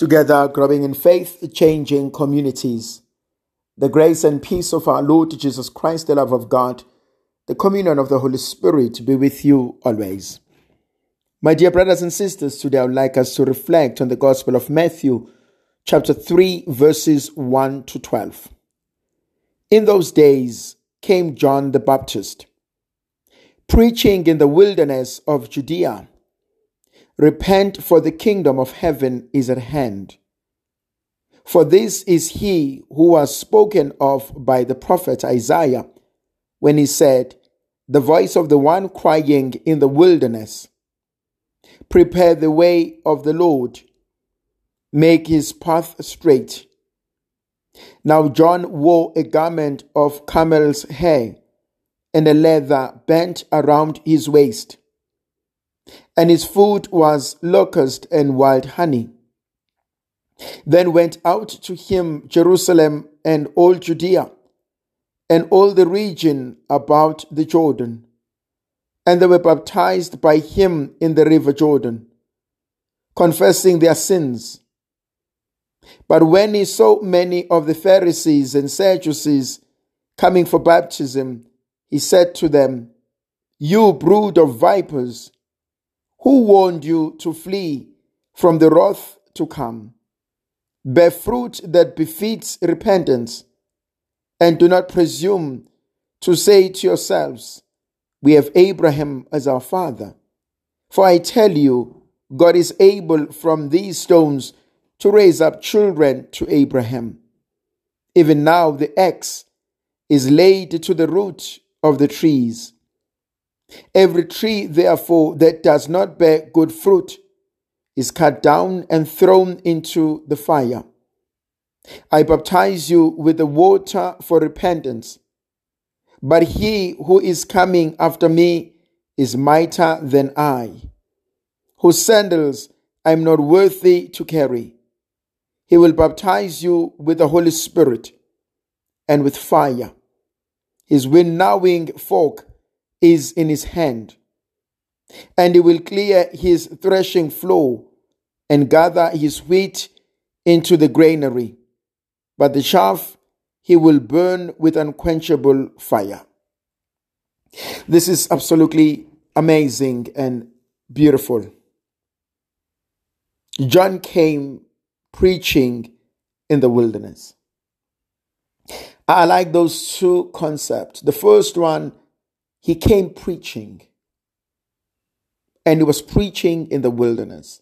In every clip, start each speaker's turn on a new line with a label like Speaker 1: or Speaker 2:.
Speaker 1: together growing in faith, changing communities. The grace and peace of our Lord Jesus Christ, the love of God, the communion of the Holy Spirit be with you always. My dear brothers and sisters, today I would like us to reflect on the Gospel of Matthew, chapter 3, verses 1 to 12. In those days came John the Baptist, preaching in the wilderness of Judea Repent, for the kingdom of heaven is at hand. For this is he who was spoken of by the prophet Isaiah when he said, The voice of the one crying in the wilderness, Prepare the way of the Lord, make his path straight. Now John wore a garment of camel's hair and a leather bent around his waist and his food was locust and wild honey. Then went out to him Jerusalem and all Judea and all the region about the Jordan. And they were baptized by him in the river Jordan, confessing their sins. But when he saw many of the Pharisees and Sadducees coming for baptism, he said to them, You brood of vipers, who warned you to flee from the wrath to come? Bear fruit that befits repentance, and do not presume to say to yourselves, We have Abraham as our father. For I tell you, God is able from these stones to raise up children to Abraham. Even now the axe is laid to the root of the trees. Every tree, therefore, that does not bear good fruit is cut down and thrown into the fire. I baptize you with the water for repentance, but he who is coming after me is mightier than I, whose sandals I am not worthy to carry. He will baptize you with the Holy Spirit and with fire. His winnowing fork is in his hand, and he will clear his threshing floor and gather his wheat into the granary, but the chaff he will burn with unquenchable fire. This is absolutely amazing and beautiful. John came preaching in the wilderness. I like those two concepts. The first one he came preaching. And he was preaching in the wilderness.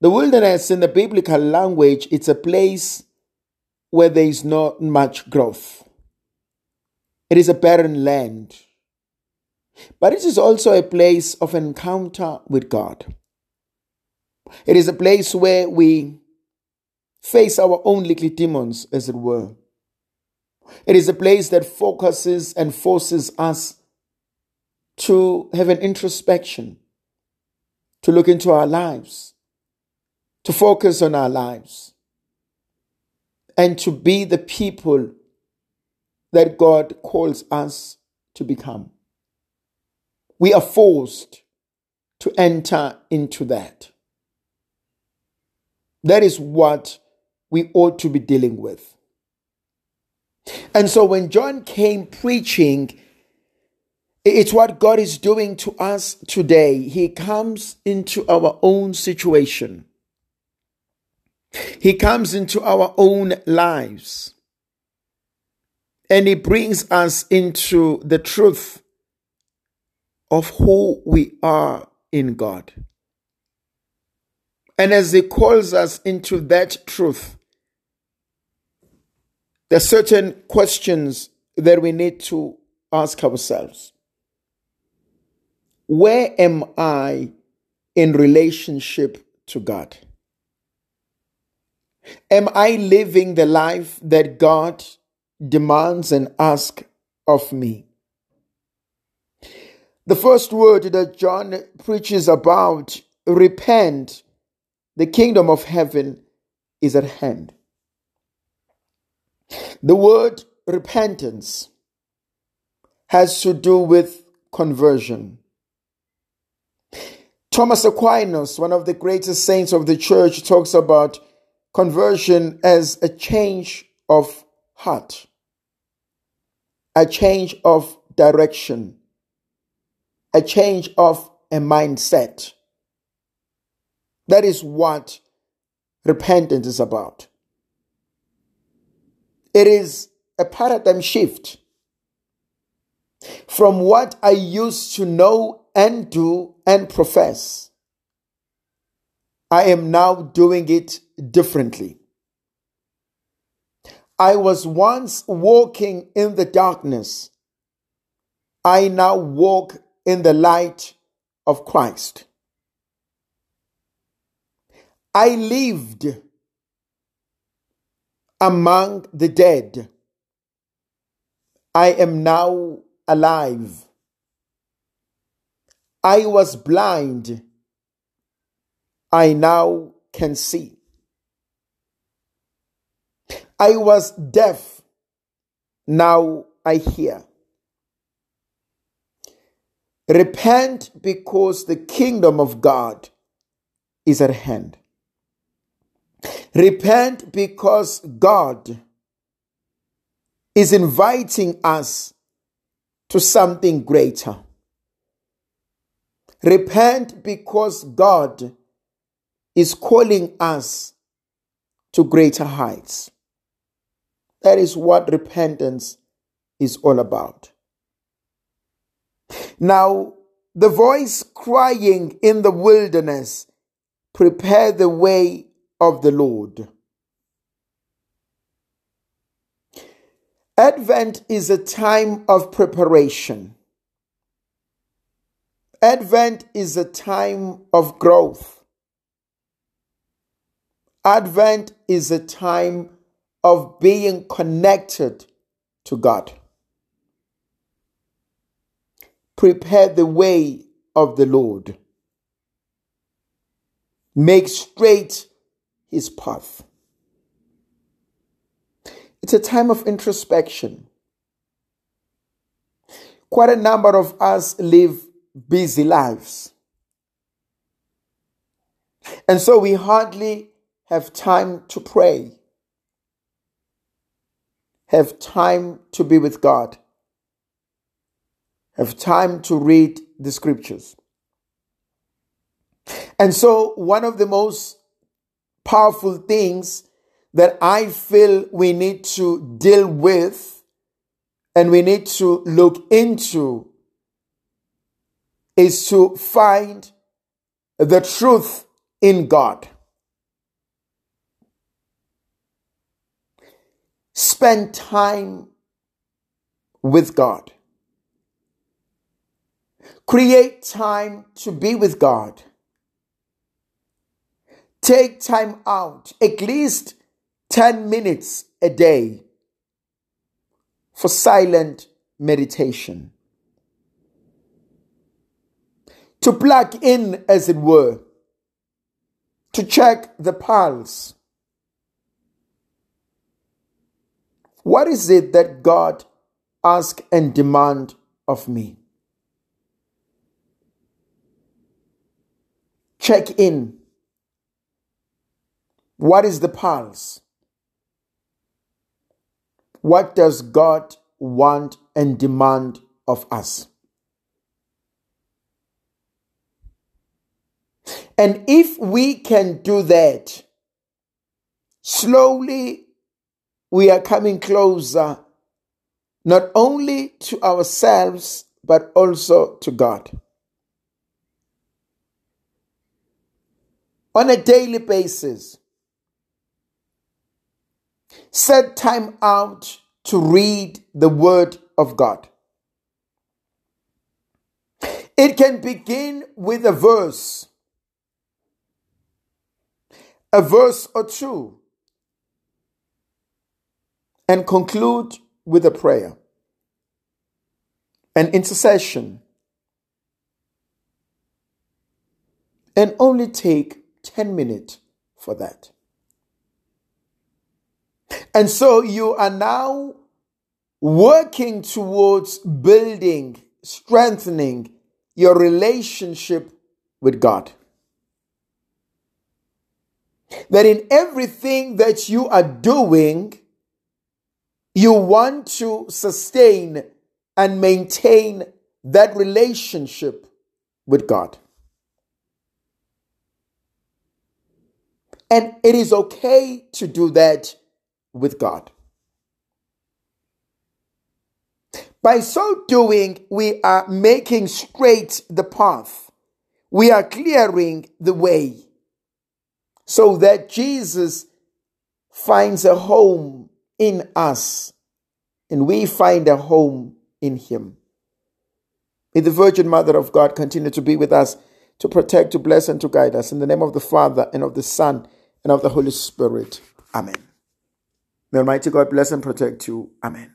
Speaker 1: The wilderness in the biblical language, it's a place where there is not much growth. It is a barren land. But it is also a place of encounter with God. It is a place where we face our own little demons, as it were. It is a place that focuses and forces us to have an introspection, to look into our lives, to focus on our lives, and to be the people that God calls us to become. We are forced to enter into that. That is what we ought to be dealing with. And so when John came preaching, it's what God is doing to us today. He comes into our own situation. He comes into our own lives. And He brings us into the truth of who we are in God. And as He calls us into that truth, there are certain questions that we need to ask ourselves. Where am I in relationship to God? Am I living the life that God demands and asks of me? The first word that John preaches about, repent, the kingdom of heaven is at hand. The word repentance has to do with conversion. Thomas Aquinas, one of the greatest saints of the church, talks about conversion as a change of heart, a change of direction, a change of a mindset. That is what repentance is about. It is a paradigm shift from what I used to know and do and profess. I am now doing it differently. I was once walking in the darkness. I now walk in the light of Christ. I lived among the dead. I am now alive. I was blind. I now can see. I was deaf. Now I hear. Repent because the kingdom of God is at hand. Repent because God is inviting us to something greater. Repent because God is calling us to greater heights. That is what repentance is all about. Now, the voice crying in the wilderness, prepare the way of the Lord. Advent is a time of preparation. Advent is a time of growth. Advent is a time of being connected to God. Prepare the way of the Lord. Make straight his path. It's a time of introspection. Quite a number of us live busy lives. And so we hardly have time to pray, have time to be with God, have time to read the scriptures. And so, one of the most powerful things that I feel we need to deal with and we need to look into is to find the truth in God. Spend time with God. Create time to be with God. Take time out, at least 10 minutes a day, for silent meditation. To plug in, as it were, to check the pulse. What is it that God asks and demand of me? Check in. What is the pulse? What does God want and demand of us? And if we can do that, slowly we are coming closer not only to ourselves, but also to God. On a daily basis, set time out to read the Word of God. It can begin with a verse a verse or two and conclude with a prayer, an intercession, and only take 10 minutes for that. And so you are now working towards building, strengthening your relationship with God. That in everything that you are doing, you want to sustain and maintain that relationship with God. And it is okay to do that with God. By so doing, we are making straight the path. We are clearing the way so that Jesus finds a home in us and we find a home in him. May the Virgin Mother of God continue to be with us, to protect, to bless, and to guide us. In the name of the Father, and of the Son, and of the Holy Spirit. Amen. May Almighty God bless and protect you. Amen.